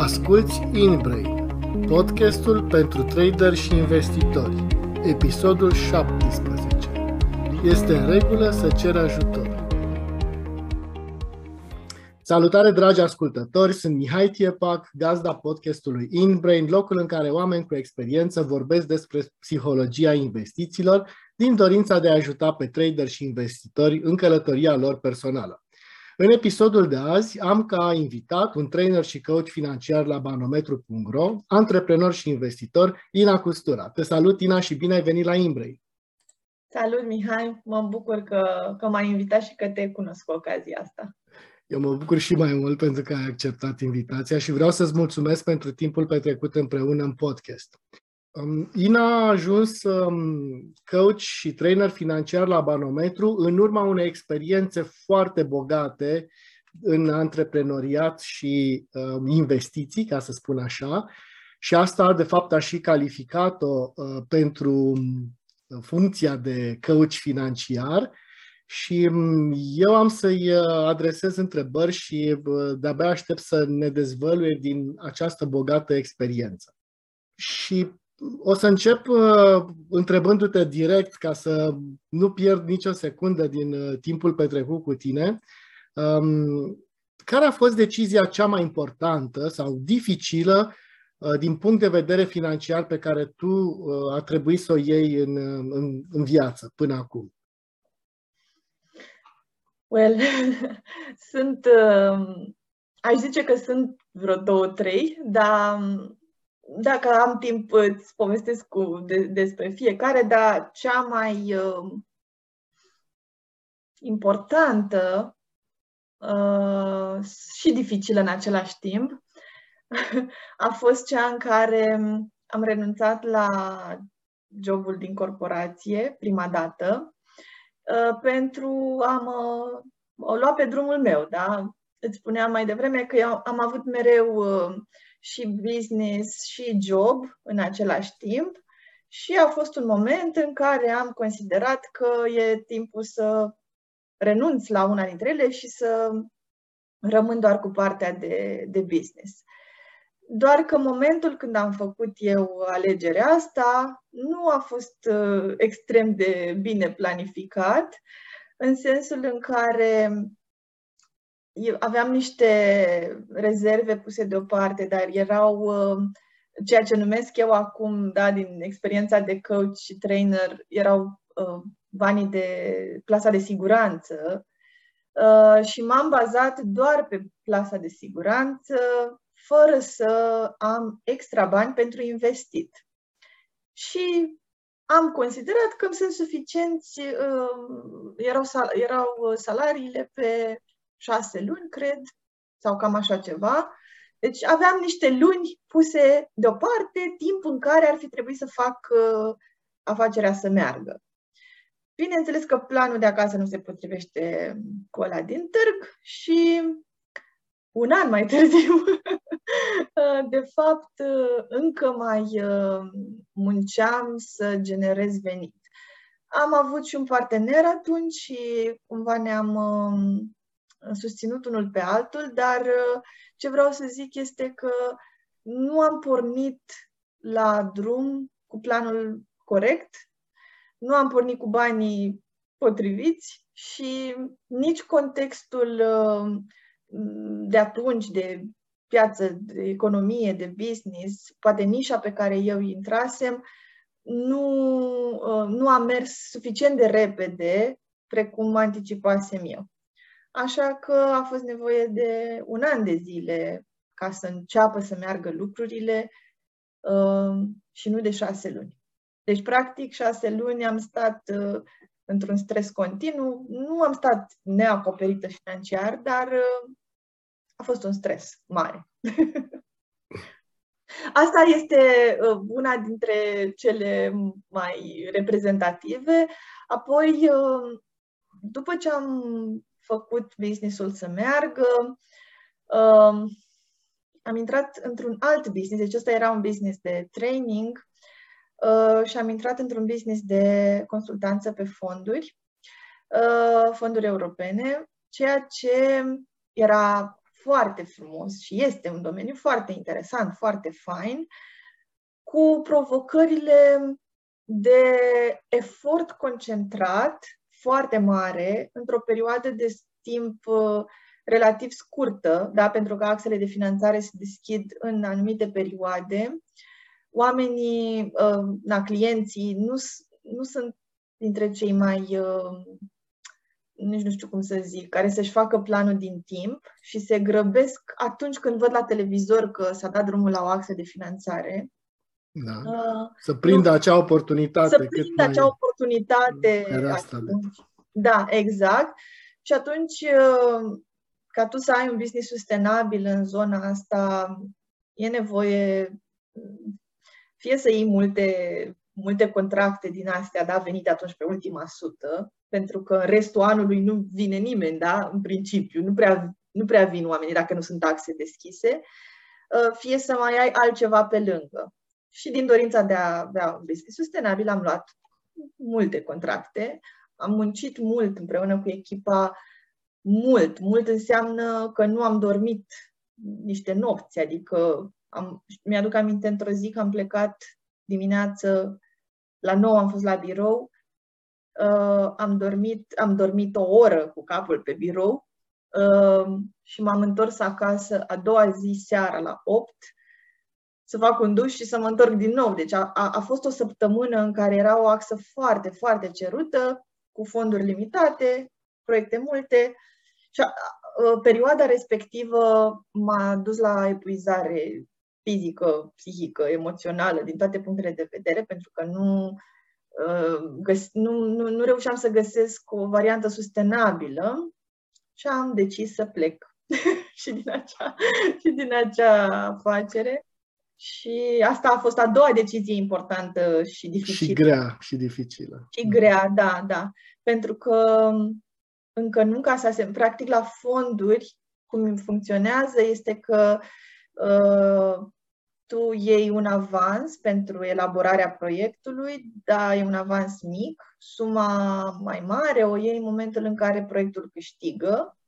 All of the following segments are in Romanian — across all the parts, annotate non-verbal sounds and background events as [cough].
Asculți InBrain, podcastul pentru trader și investitori, episodul 17. Este în regulă să cer ajutor. Salutare, dragi ascultători! Sunt Mihai Tiepac, gazda podcastului InBrain, locul în care oameni cu experiență vorbesc despre psihologia investițiilor din dorința de a ajuta pe trader și investitori în călătoria lor personală. În episodul de azi am ca invitat un trainer și coach financiar la banometru.ro, antreprenor și investitor, Ina Custura. Te salut, Ina, și bine ai venit la Imbrei! Salut, Mihai! Mă bucur că, că m-ai invitat și că te cunosc cu ocazia asta. Eu mă bucur și mai mult pentru că ai acceptat invitația și vreau să-ți mulțumesc pentru timpul petrecut împreună în podcast. Um, Ina a ajuns um, coach și trainer financiar la Banometru în urma unei experiențe foarte bogate în antreprenoriat și um, investiții, ca să spun așa, și asta, de fapt, a și calificat-o uh, pentru funcția de coach financiar și eu am să-i uh, adresez întrebări și uh, de-abia aștept să ne dezvăluie din această bogată experiență. Și o să încep uh, întrebându-te direct ca să nu pierd nicio secundă din uh, timpul petrecut cu tine. Um, care a fost decizia cea mai importantă sau dificilă uh, din punct de vedere financiar pe care tu uh, a trebuit să o iei în, în, în viață până acum? Well, [laughs] sunt, uh, aș zice că sunt vreo două, trei, dar dacă am timp îți povestesc cu, de, despre fiecare, dar cea mai uh, importantă uh, și dificilă în același timp [laughs] a fost cea în care am renunțat la jobul din corporație prima dată uh, pentru a mă o lua pe drumul meu, da? Îți spuneam mai devreme că eu am avut mereu uh, și business și job în același timp și a fost un moment în care am considerat că e timpul să renunț la una dintre ele și să rămân doar cu partea de, de business. Doar că momentul când am făcut eu alegerea asta nu a fost uh, extrem de bine planificat, în sensul în care eu aveam niște rezerve puse deoparte, dar erau uh, ceea ce numesc eu acum, da, din experiența de coach și trainer, erau uh, banii de plasa de siguranță uh, și m-am bazat doar pe plasa de siguranță, fără să am extra bani pentru investit. Și am considerat că îmi sunt suficienți, uh, erau, sal- erau salariile pe șase luni, cred, sau cam așa ceva. Deci aveam niște luni puse deoparte, timp în care ar fi trebuit să fac uh, afacerea să meargă. Bineînțeles că planul de acasă nu se potrivește cu ăla din târg și un an mai târziu, uh, [laughs] de fapt, uh, încă mai uh, munceam să generez venit. Am avut și un partener atunci și cumva ne-am um, susținut unul pe altul, dar uh, ce vreau să zic este că nu am pornit la drum cu planul corect, nu am pornit cu banii potriviți și nici contextul uh, de atunci, de piață, de economie, de business, poate nișa pe care eu intrasem, nu, uh, nu a mers suficient de repede precum anticipasem eu. Așa că a fost nevoie de un an de zile ca să înceapă să meargă lucrurile uh, și nu de șase luni. Deci, practic, șase luni am stat uh, într-un stres continuu. Nu am stat neacoperită financiar, dar uh, a fost un stres mare. [laughs] Asta este uh, una dintre cele mai reprezentative. Apoi, uh, după ce am făcut businessul să meargă. Um, am intrat într-un alt business, deci ăsta era un business de training uh, și am intrat într-un business de consultanță pe fonduri, uh, fonduri europene, ceea ce era foarte frumos și este un domeniu foarte interesant, foarte fain, cu provocările de efort concentrat foarte mare într-o perioadă de timp uh, relativ scurtă, da, pentru că axele de finanțare se deschid în anumite perioade. Oamenii, uh, na, clienții, nu, nu sunt dintre cei mai, uh, nici nu știu cum să zic, care să-și facă planul din timp și se grăbesc atunci când văd la televizor că s-a dat drumul la o axă de finanțare. Da. Uh, să prindă nu, acea oportunitate. Să prindă acea oportunitate. Atunci. Da, exact. Și atunci, uh, ca tu să ai un business sustenabil în zona asta, e nevoie fie să iei multe, multe contracte din astea, da, venite atunci pe ultima sută, pentru că în restul anului nu vine nimeni, da, în principiu, nu prea, nu prea vin oamenii dacă nu sunt taxe deschise, uh, fie să mai ai altceva pe lângă. Și din dorința de a avea un business sustenabil am luat multe contracte, am muncit mult împreună cu echipa, mult. Mult înseamnă că nu am dormit niște nopți, adică am, mi-aduc aminte într-o zi că am plecat dimineață, la 9 am fost la birou, uh, am, dormit, am dormit o oră cu capul pe birou. Uh, și m-am întors acasă a doua zi seara la 8 să fac un duș și să mă întorc din nou. Deci a, a, a fost o săptămână în care era o axă foarte, foarte cerută, cu fonduri limitate, proiecte multe și a, a, perioada respectivă m-a dus la epuizare fizică, psihică, emoțională, din toate punctele de vedere, pentru că nu, găs- nu, nu, nu reușeam să găsesc o variantă sustenabilă și am decis să plec [laughs] și, din acea, și din acea afacere. Și asta a fost a doua decizie importantă și dificilă. Și grea și dificilă. Și grea, da, da. Pentru că încă nu se practic la fonduri, cum funcționează, este că uh, tu iei un avans pentru elaborarea proiectului, da, e un avans mic, suma mai mare o iei în momentul în care proiectul câștigă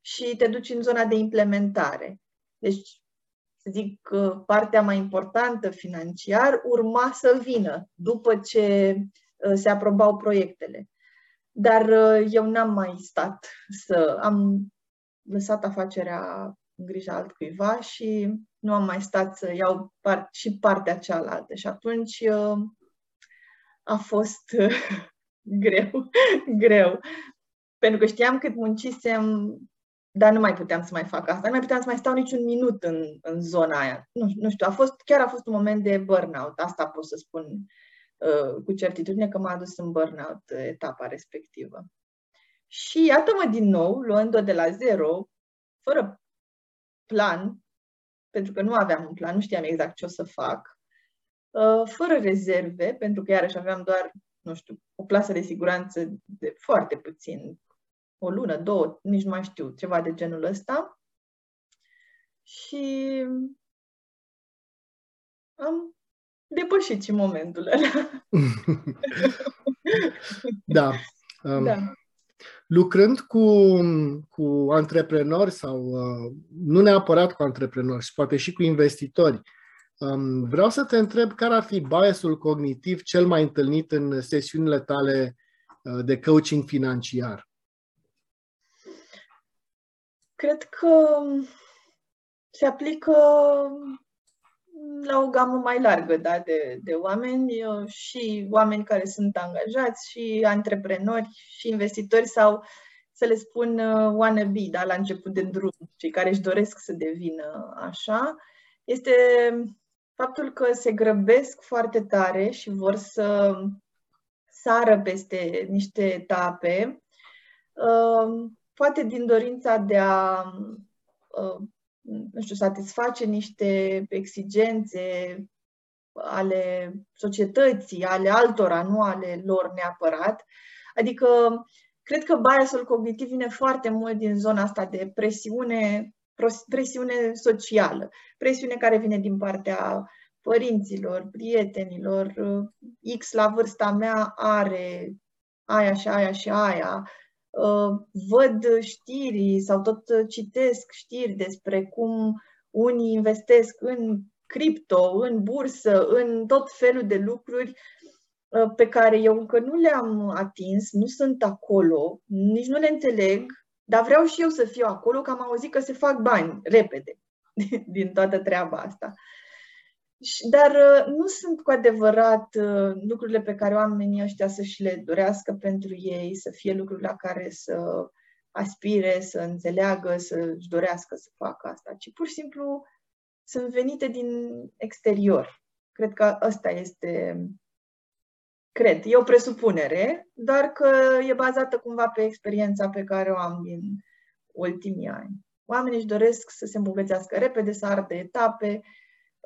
și te duci în zona de implementare. Deci să zic, partea mai importantă financiar urma să vină după ce uh, se aprobau proiectele. Dar uh, eu n-am mai stat să am lăsat afacerea în grija altcuiva și nu am mai stat să iau part, și partea cealaltă. Și atunci uh, a fost [laughs] greu, [laughs] greu. Pentru că știam cât muncisem dar nu mai puteam să mai fac asta, nu mai puteam să mai stau niciun minut în, în zona aia. Nu, nu știu, a fost, chiar a fost un moment de burnout, asta pot să spun uh, cu certitudine că m-a adus în burnout uh, etapa respectivă. Și iată-mă din nou, luând-o de la zero, fără plan, pentru că nu aveam un plan, nu știam exact ce o să fac, uh, fără rezerve, pentru că iarăși aveam doar, nu știu, o plasă de siguranță de foarte puțin, o lună, două, nici nu mai știu, ceva de genul ăsta. Și am depășit și momentul ăla. [laughs] da. Um, da. Lucrând cu, cu antreprenori sau uh, nu neapărat cu antreprenori, poate și cu investitori, um, vreau să te întreb care ar fi biasul cognitiv cel mai întâlnit în sesiunile tale uh, de coaching financiar. Cred că se aplică la o gamă mai largă da, de, de oameni și oameni care sunt angajați și antreprenori și investitori sau să le spun wannabe da, la început de drum, cei care își doresc să devină așa, este faptul că se grăbesc foarte tare și vor să sară peste niște etape poate din dorința de a, uh, nu știu, satisface niște exigențe ale societății, ale altora, nu ale lor neapărat. Adică, cred că biasul cognitiv vine foarte mult din zona asta de presiune, presiune socială, presiune care vine din partea părinților, prietenilor, X la vârsta mea are aia și aia și aia, uh, văd știri sau tot citesc știri despre cum unii investesc în cripto, în bursă, în tot felul de lucruri uh, pe care eu încă nu le-am atins, nu sunt acolo, nici nu le înțeleg, dar vreau și eu să fiu acolo, că am auzit că se fac bani repede [laughs] din toată treaba asta. Dar uh, nu sunt cu adevărat uh, lucrurile pe care oamenii ăștia să și le dorească pentru ei, să fie lucruri la care să aspire, să înțeleagă, să-și dorească să facă asta, ci pur și simplu sunt venite din exterior. Cred că ăsta este, cred, e o presupunere, doar că e bazată cumva pe experiența pe care o am din ultimii ani. Oamenii își doresc să se îmbogățească repede, să ardă etape,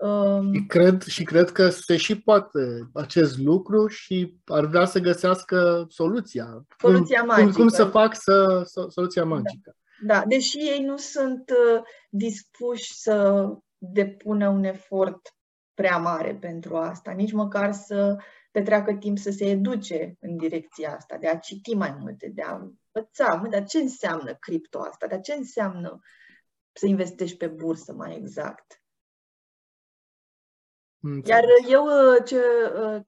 Um... Și, cred, și cred că se și poate acest lucru și ar vrea să găsească soluția. Soluția cum, magică. Cum, cum să fac să, să, soluția da. magică. Da. da, deși ei nu sunt uh, dispuși să depună un efort prea mare pentru asta, nici măcar să petreacă timp să se educe în direcția asta, de a citi mai multe, de a învăța, mă, dar ce înseamnă cripto asta, dar ce înseamnă să investești pe bursă mai exact. Iar eu uh, ce, uh,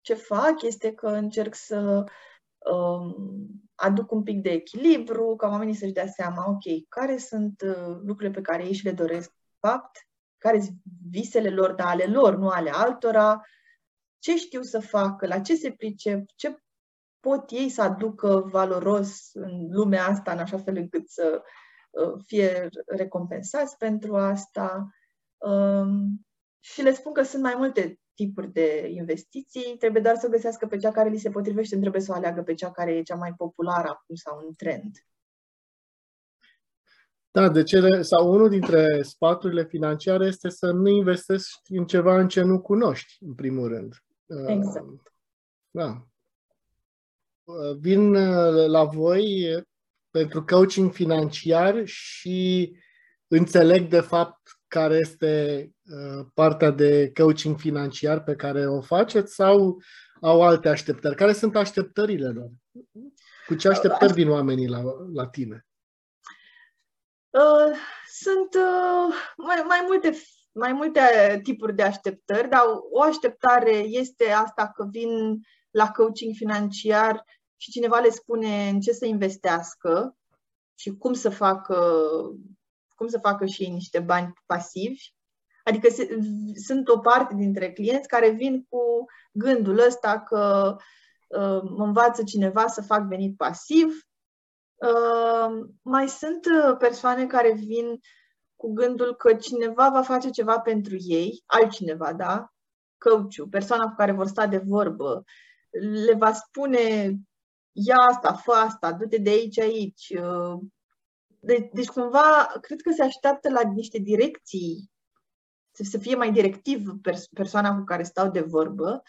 ce fac este că încerc să um, aduc un pic de echilibru, ca oamenii să-și dea seama, ok, care sunt uh, lucrurile pe care ei și le doresc, fapt, care sunt visele lor, dar ale lor, nu ale altora, ce știu să facă, la ce se pricep, ce pot ei să aducă valoros în lumea asta, în așa fel încât să fie recompensați pentru asta. Um, și le spun că sunt mai multe tipuri de investiții, trebuie doar să găsească pe cea care li se potrivește, trebuie să o aleagă pe cea care e cea mai populară acum sau în trend. Da, de cele, sau unul dintre sfaturile financiare este să nu investești în ceva în ce nu cunoști, în primul rând. Exact. Da. Vin uh, la voi pentru coaching financiar și înțeleg de fapt care este uh, partea de coaching financiar pe care o faceți sau au alte așteptări? Care sunt așteptările lor? Cu ce așteptări vin oamenii la, la tine? Uh, sunt uh, mai, mai, multe, mai multe tipuri de așteptări, dar o așteptare este asta că vin la coaching financiar și cineva le spune în ce să investească și cum să facă cum să facă și ei niște bani pasivi. Adică se, sunt o parte dintre clienți care vin cu gândul ăsta că uh, mă învață cineva să fac venit pasiv. Uh, mai sunt uh, persoane care vin cu gândul că cineva va face ceva pentru ei, altcineva, da? Coach-ul, persoana cu care vor sta de vorbă, le va spune ia asta, fă asta, du-te de aici, aici, uh, de, deci, cumva, cred că se așteaptă la niște direcții, să, să fie mai directiv pers- persoana cu care stau de vorbă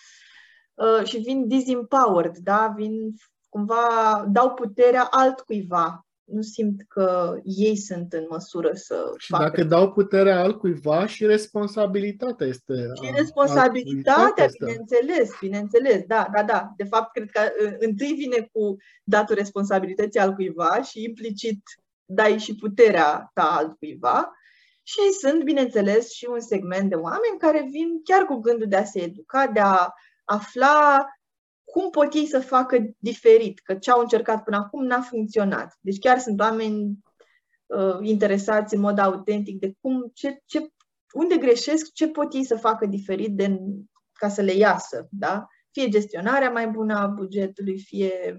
uh, și vin disempowered, da? Vin, cumva, dau puterea altcuiva. Nu simt că ei sunt în măsură să Și facă. dacă dau puterea altcuiva și responsabilitatea este Și responsabilitatea, bineînțeles, bineînțeles, da, da, da. De fapt, cred că uh, întâi vine cu datul responsabilității altcuiva și implicit dai și puterea ta altcuiva. Și sunt, bineînțeles, și un segment de oameni care vin chiar cu gândul de a se educa, de a afla cum pot ei să facă diferit, că ce au încercat până acum n-a funcționat. Deci chiar sunt oameni uh, interesați în mod autentic de cum, ce, ce, unde greșesc, ce pot ei să facă diferit de, ca să le iasă, da? Fie gestionarea mai bună a bugetului, fie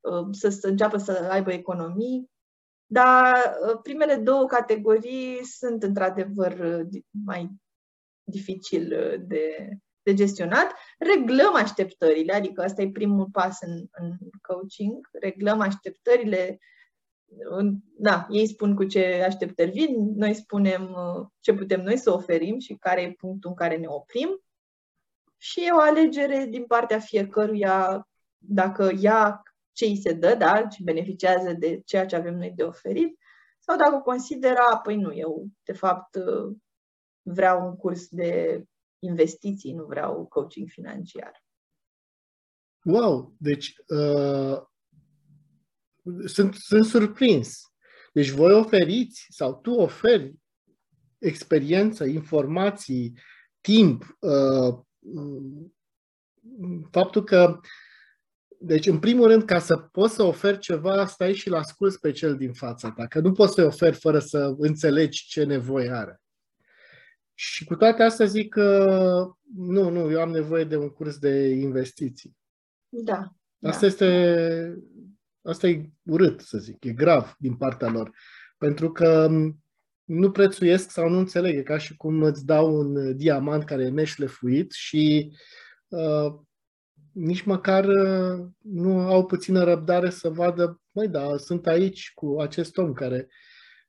uh, să, să înceapă să aibă economii. Dar uh, primele două categorii sunt într-adevăr uh, mai dificil uh, de, de gestionat. Reglăm așteptările, adică asta e primul pas în, în coaching, reglăm așteptările. Da, ei spun cu ce așteptări vin, noi spunem ce putem noi să oferim și care e punctul în care ne oprim. Și e o alegere din partea fiecăruia dacă ia ce îi se dă, da, și beneficiază de ceea ce avem noi de oferit, sau dacă considera, păi nu, eu de fapt vreau un curs de investiții, nu vreau coaching financiar. Wow! Deci, uh, sunt, sunt surprins. Deci voi oferiți sau tu oferi experiență, informații, timp, uh, faptul că deci, în primul rând, ca să poți să oferi ceva, stai și l asculți pe cel din fața ta, că nu poți să-i oferi fără să înțelegi ce nevoie are. Și cu toate astea zic că nu, nu, eu am nevoie de un curs de investiții. Da. Asta da. este, asta e urât, să zic, e grav din partea lor. Pentru că nu prețuiesc sau nu înțeleg. E ca și cum îți dau un diamant care e neșlefuit și uh, nici măcar uh, nu au puțină răbdare să vadă, măi, da, sunt aici cu acest om care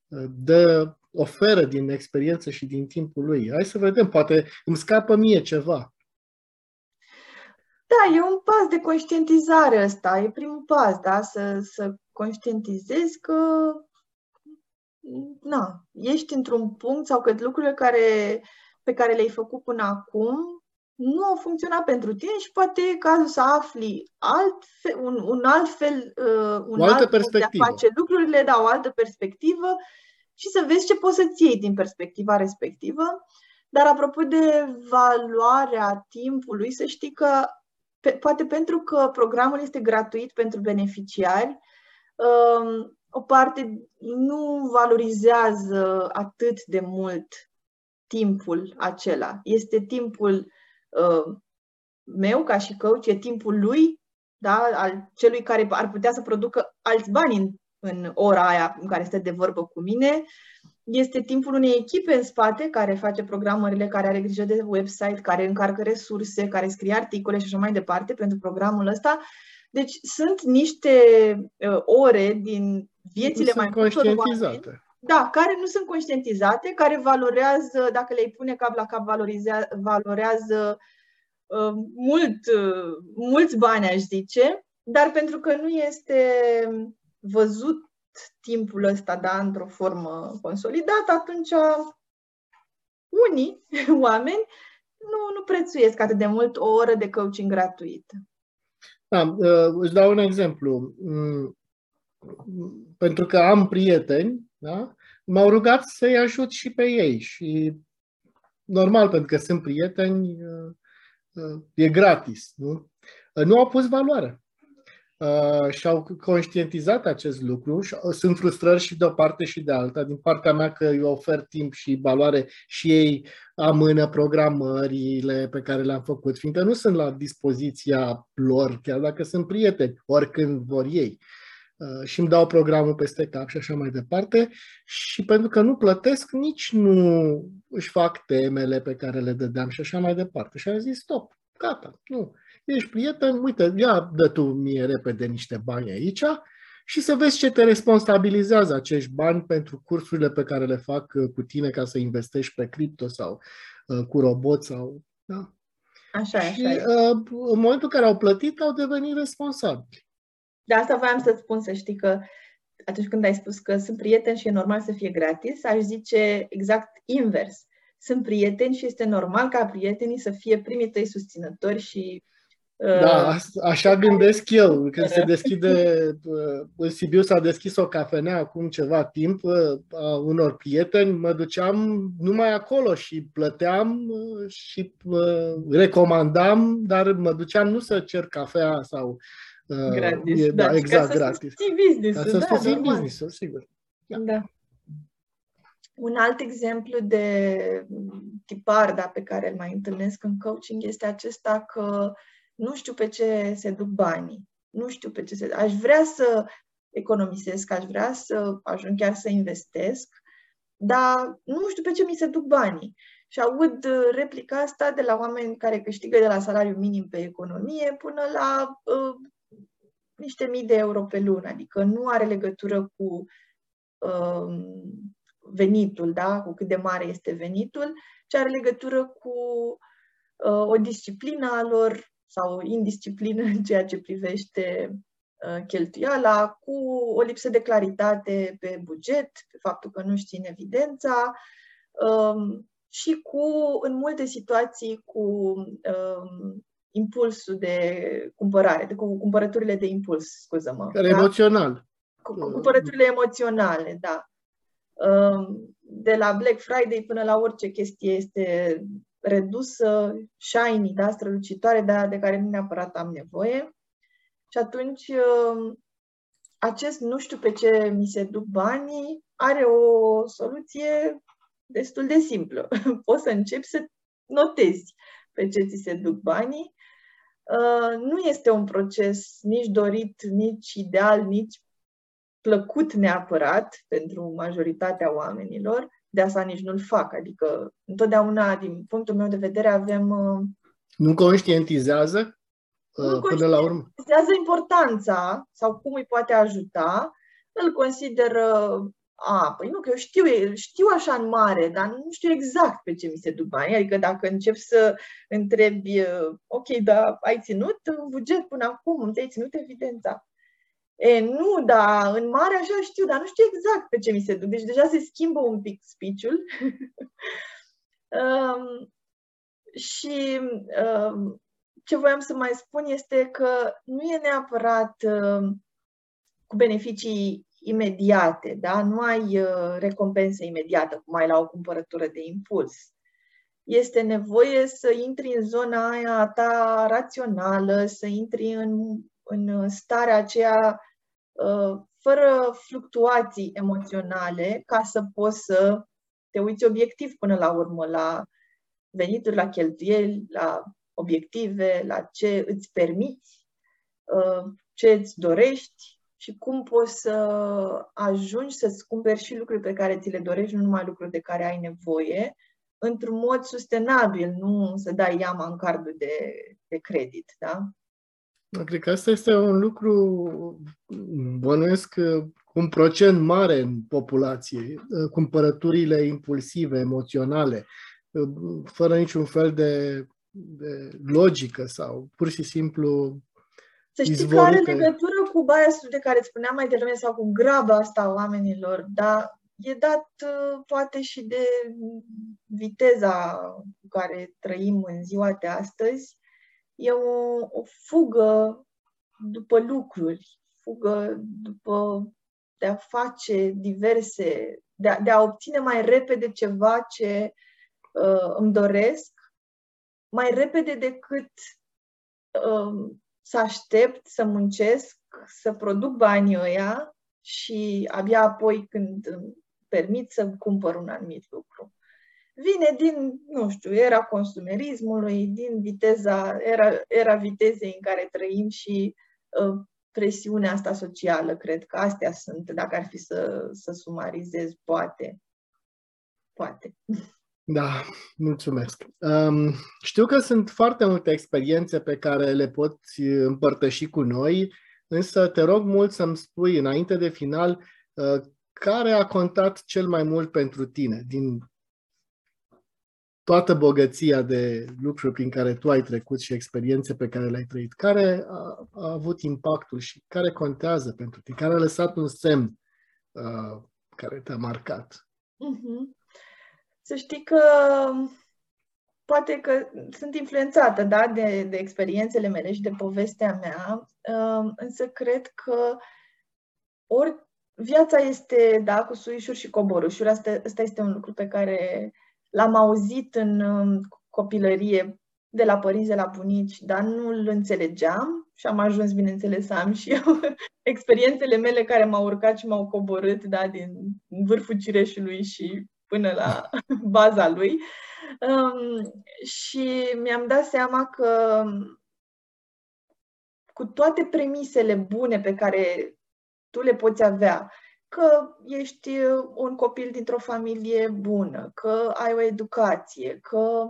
uh, dă, oferă din experiență și din timpul lui. Hai să vedem, poate îmi scapă mie ceva. Da, e un pas de conștientizare ăsta, e primul pas, da, să, să conștientizezi că na, ești într-un punct sau că lucrurile care, pe care le-ai făcut până acum nu au funcționat pentru tine și poate e cazul să afli alt fe, un, un alt fel, uh, un o altă alt perspectivă. de a face lucrurile, da, o altă perspectivă și să vezi ce poți să-ți iei din perspectiva respectivă. Dar apropo de valoarea timpului, să știi că pe, poate pentru că programul este gratuit pentru beneficiari, um, o parte nu valorizează atât de mult timpul acela. Este timpul uh, meu ca și coach, e timpul lui, da, al celui care ar putea să producă alți bani în, în ora aia în care stă de vorbă cu mine. Este timpul unei echipe în spate care face programările, care are grijă de website, care încarcă resurse, care scrie articole și așa mai departe pentru programul ăsta. Deci sunt niște uh, ore din viețile mai multor oameni da, care nu sunt conștientizate, care valorează, dacă le-ai pune cap la cap, valorează, valorează uh, mult, uh, mulți bani, aș zice, dar pentru că nu este văzut timpul ăsta, da, într-o formă consolidată, atunci unii [laughs] oameni nu, nu prețuiesc atât de mult o oră de coaching gratuit. Da, uh, îți dau un exemplu. Mm, pentru că am prieteni, da? m-au rugat să-i ajut și pe ei și normal, pentru că sunt prieteni, uh, uh, e gratis. Nu, nu au pus valoare. Uh, și-au conștientizat acest lucru. Sunt frustrări și de o parte și de alta. Din partea mea că eu ofer timp și valoare și ei amână programările pe care le-am făcut, fiindcă nu sunt la dispoziția lor, chiar dacă sunt prieteni, oricând vor ei. Uh, Uh, și îmi dau programul peste cap și așa mai departe. Și pentru că nu plătesc, nici nu își fac temele pe care le dădeam și așa mai departe. Și am zis, stop, gata, nu. Ești prieten, uite, ia dă tu mie repede niște bani aici și să vezi ce te responsabilizează acești bani pentru cursurile pe care le fac uh, cu tine ca să investești pe cripto sau uh, cu robot sau... Da? Așa, și așa. Uh, în momentul în care au plătit, au devenit responsabili. De asta voiam să spun, să știi că atunci când ai spus că sunt prieteni și e normal să fie gratis, aș zice exact invers. Sunt prieteni și este normal ca prietenii să fie primii tăi susținători și uh, da, așa gândesc eu. Când se deschide, uh, în Sibiu s-a deschis o cafenea acum ceva timp uh, a unor prieteni, mă duceam numai acolo și plăteam și recomandam, dar mă duceam nu să cer cafea sau Uh, gratis, e, da, da exact, ca gratis. Să business Ca să da, susții business sigur. Da. da. Un alt exemplu de tipar da, pe care îl mai întâlnesc în coaching este acesta că nu știu pe ce se duc banii. Nu știu pe ce se... Aș vrea să economisesc, aș vrea să ajung chiar să investesc, dar nu știu pe ce mi se duc banii. Și aud replica asta de la oameni care câștigă de la salariu minim pe economie până la uh, niște mii de euro pe lună, adică nu are legătură cu um, venitul, da? cu cât de mare este venitul, ci are legătură cu uh, o disciplină a lor sau indisciplină în ceea ce privește uh, cheltuiala, cu o lipsă de claritate pe buget, pe faptul că nu știi în evidența um, și cu, în multe situații, cu um, impulsul de cumpărare, de cu cumpărăturile de impuls, scuză-mă. Care da? emoțional. Cu cumpărăturile emoționale, da. Um, de la Black Friday până la orice chestie este redusă, shiny, da, strălucitoare, dar de care nu neapărat am nevoie. Și atunci um, acest nu știu pe ce mi se duc banii are o soluție destul de simplă. [laughs] Poți să începi să notezi pe ce ți se duc banii. Uh, nu este un proces nici dorit, nici ideal, nici plăcut neapărat pentru majoritatea oamenilor, de asta nici nu-l fac. Adică, întotdeauna, din punctul meu de vedere, avem. Uh, nu conștientizează uh, nu până la urmă? Conștientizează importanța sau cum îi poate ajuta, îl consideră a, păi nu, că eu știu, știu așa în mare, dar nu știu exact pe ce mi se duc banii. Adică dacă încep să întrebi, uh, ok, dar ai ținut un buget până acum, te-ai ținut evidența. E, nu, dar în mare așa știu, dar nu știu exact pe ce mi se duc. Deci deja se schimbă un pic speech-ul. [laughs] um, și um, ce voiam să mai spun este că nu e neapărat um, cu beneficii imediate, da? Nu ai uh, recompensă imediată, cum ai la o cumpărătură de impuls. Este nevoie să intri în zona aia ta rațională, să intri în în starea aceea uh, fără fluctuații emoționale ca să poți să te uiți obiectiv până la urmă la venituri, la cheltuieli, la obiective, la ce îți permiți, uh, ce îți dorești și cum poți să ajungi să-ți cumperi și lucruri pe care ți le dorești, nu numai lucruri de care ai nevoie, într-un mod sustenabil, nu să dai iama în cardul de, de credit. Da? Cred că asta este un lucru, bănuiesc, un procent mare în populație, cumpărăturile impulsive, emoționale, fără niciun fel de, de logică sau pur și simplu să știi izvorite. că are legătură cu biasul de care îți spuneam mai devreme sau cu graba asta a oamenilor, dar e dat poate și de viteza cu care trăim în ziua de astăzi e o, o fugă după lucruri, fugă după de a face diverse, de a, de a obține mai repede ceva ce uh, îmi doresc, mai repede decât uh, să aștept, să muncesc, să produc banii ăia și abia apoi când îmi permit să cumpăr un anumit lucru vine din, nu știu, era consumerismului, din viteza, era, era vitezei în care trăim și uh, presiunea asta socială, cred că astea sunt, dacă ar fi să, să sumarizez, poate. Poate. Da, mulțumesc. Um, știu că sunt foarte multe experiențe pe care le poți împărtăși cu noi, însă te rog mult să-mi spui, înainte de final, uh, care a contat cel mai mult pentru tine din toată bogăția de lucruri prin care tu ai trecut și experiențe pe care le-ai trăit, care a, a avut impactul și care contează pentru tine, care a lăsat un semn uh, care te-a marcat? Uh-huh. Să știi că poate că sunt influențată da, de, de experiențele mele și de povestea mea, uh, însă cred că ori viața este da, cu suișuri și coborușuri, asta, asta este un lucru pe care L-am auzit în um, copilărie de la părinți, de la bunici, dar nu îl înțelegeam și am ajuns, bineînțeles, să am și eu [laughs] experiențele mele care m-au urcat și m-au coborât da, din vârful cireșului și până la [laughs] baza lui. Um, și mi-am dat seama că cu toate premisele bune pe care tu le poți avea că ești uh, un copil dintr-o familie bună, că ai o educație, că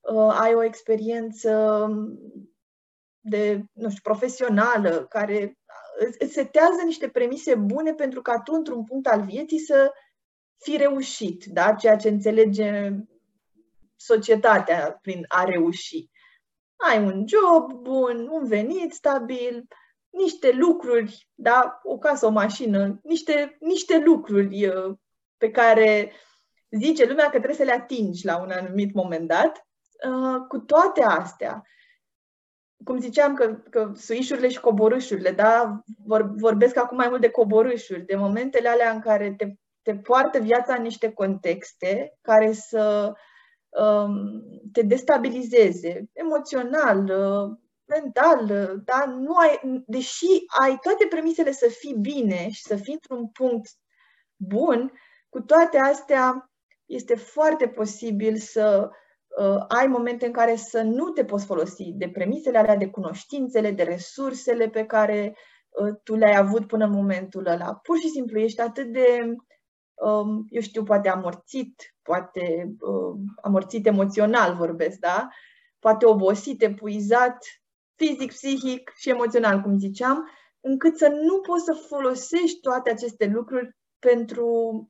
uh, ai o experiență de, nu știu, profesională, care îți setează niște premise bune pentru ca tu, într-un punct al vieții, să fi reușit, da? ceea ce înțelege societatea prin a reuși. Ai un job bun, un venit stabil, niște lucruri, da, o casă, o mașină, niște, niște lucruri uh, pe care zice lumea că trebuie să le atingi la un anumit moment dat. Uh, cu toate astea, cum ziceam, că, că suișurile și coborâșurile, da? Vor, vorbesc acum mai mult de coborâșuri, de momentele alea în care te, te poartă viața în niște contexte care să um, te destabilizeze emoțional, uh, mental, uh, da? Nu ai, deși ai toate premisele să fii bine și să fii într-un punct bun, cu toate astea este foarte posibil să uh, ai momente în care să nu te poți folosi de premisele alea, de cunoștințele, de resursele pe care uh, tu le-ai avut până în momentul ăla. Pur și simplu ești atât de, um, eu știu, poate amorțit, poate uh, amorțit emoțional vorbesc, da? Poate obosit, epuizat, fizic, psihic și emoțional, cum ziceam, încât să nu poți să folosești toate aceste lucruri pentru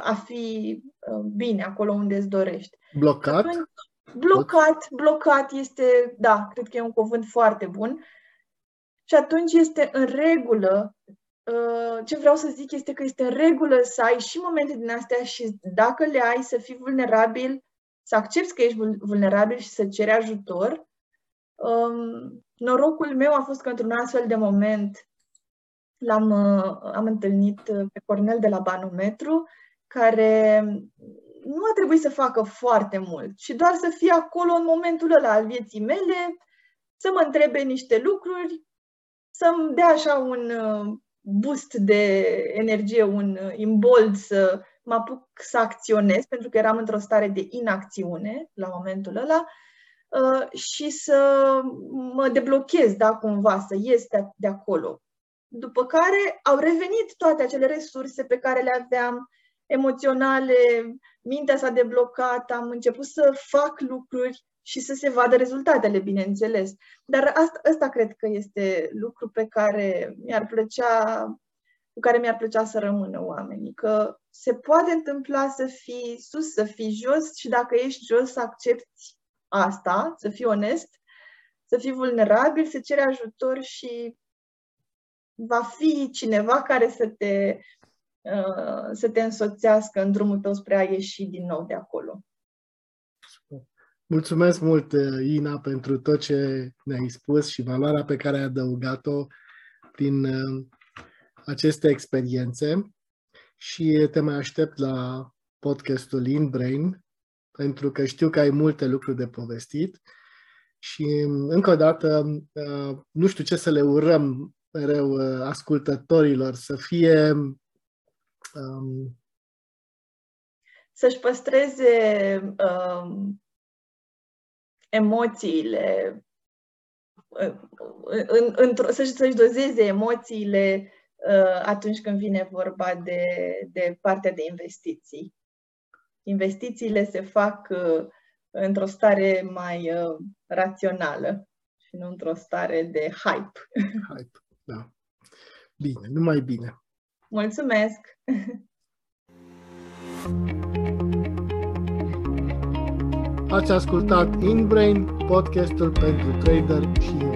a fi uh, bine acolo unde îți dorești. Blocat? Atunci, blocat, blocat este, da, cred că e un cuvânt foarte bun. Și atunci este în regulă, uh, ce vreau să zic este că este în regulă să ai și momente din astea și dacă le ai, să fii vulnerabil, să accepti că ești vulnerabil și să ceri ajutor. Um, norocul meu a fost că într-un astfel de moment l-am uh, am întâlnit pe Cornel de la Banometru care nu a trebuit să facă foarte mult, ci doar să fie acolo în momentul ăla al vieții mele, să mă întrebe niște lucruri, să-mi dea așa un uh, boost de energie, un uh, imbold să mă apuc să acționez, pentru că eram într-o stare de inacțiune la momentul ăla, uh, și să mă deblochez, da, cumva, să ies de, de acolo. După care au revenit toate acele resurse pe care le aveam, emoționale, mintea s-a deblocat, am început să fac lucruri și să se vadă rezultatele, bineînțeles. Dar asta, asta cred că este lucru pe care mi-ar plăcea, cu care mi-ar plăcea să rămână oamenii. Că se poate întâmpla să fii sus, să fii jos și dacă ești jos să accepti asta, să fii onest, să fii vulnerabil, să ceri ajutor și va fi cineva care să te Uh, să te însoțească în drumul tău spre a ieși din nou de acolo. Mulțumesc mult, uh, Ina, pentru tot ce ne-ai spus și valoarea pe care ai adăugat-o prin uh, aceste experiențe. Și te mai aștept la podcastul InBrain pentru că știu că ai multe lucruri de povestit. Și încă o dată nu știu ce să le urăm mereu ascultătorilor, să fie um, să-și păstreze um, emoțiile, în, în, să-și, să-și dozeze emoțiile uh, atunci când vine vorba de, de partea de investiții. Investițiile se fac uh, într-o stare mai uh, rațională și nu într-o stare de hype. Hype, da. Bine, numai bine. Mulțumesc! [laughs] Ați ascultat InBrain, podcastul pentru trader și investitori.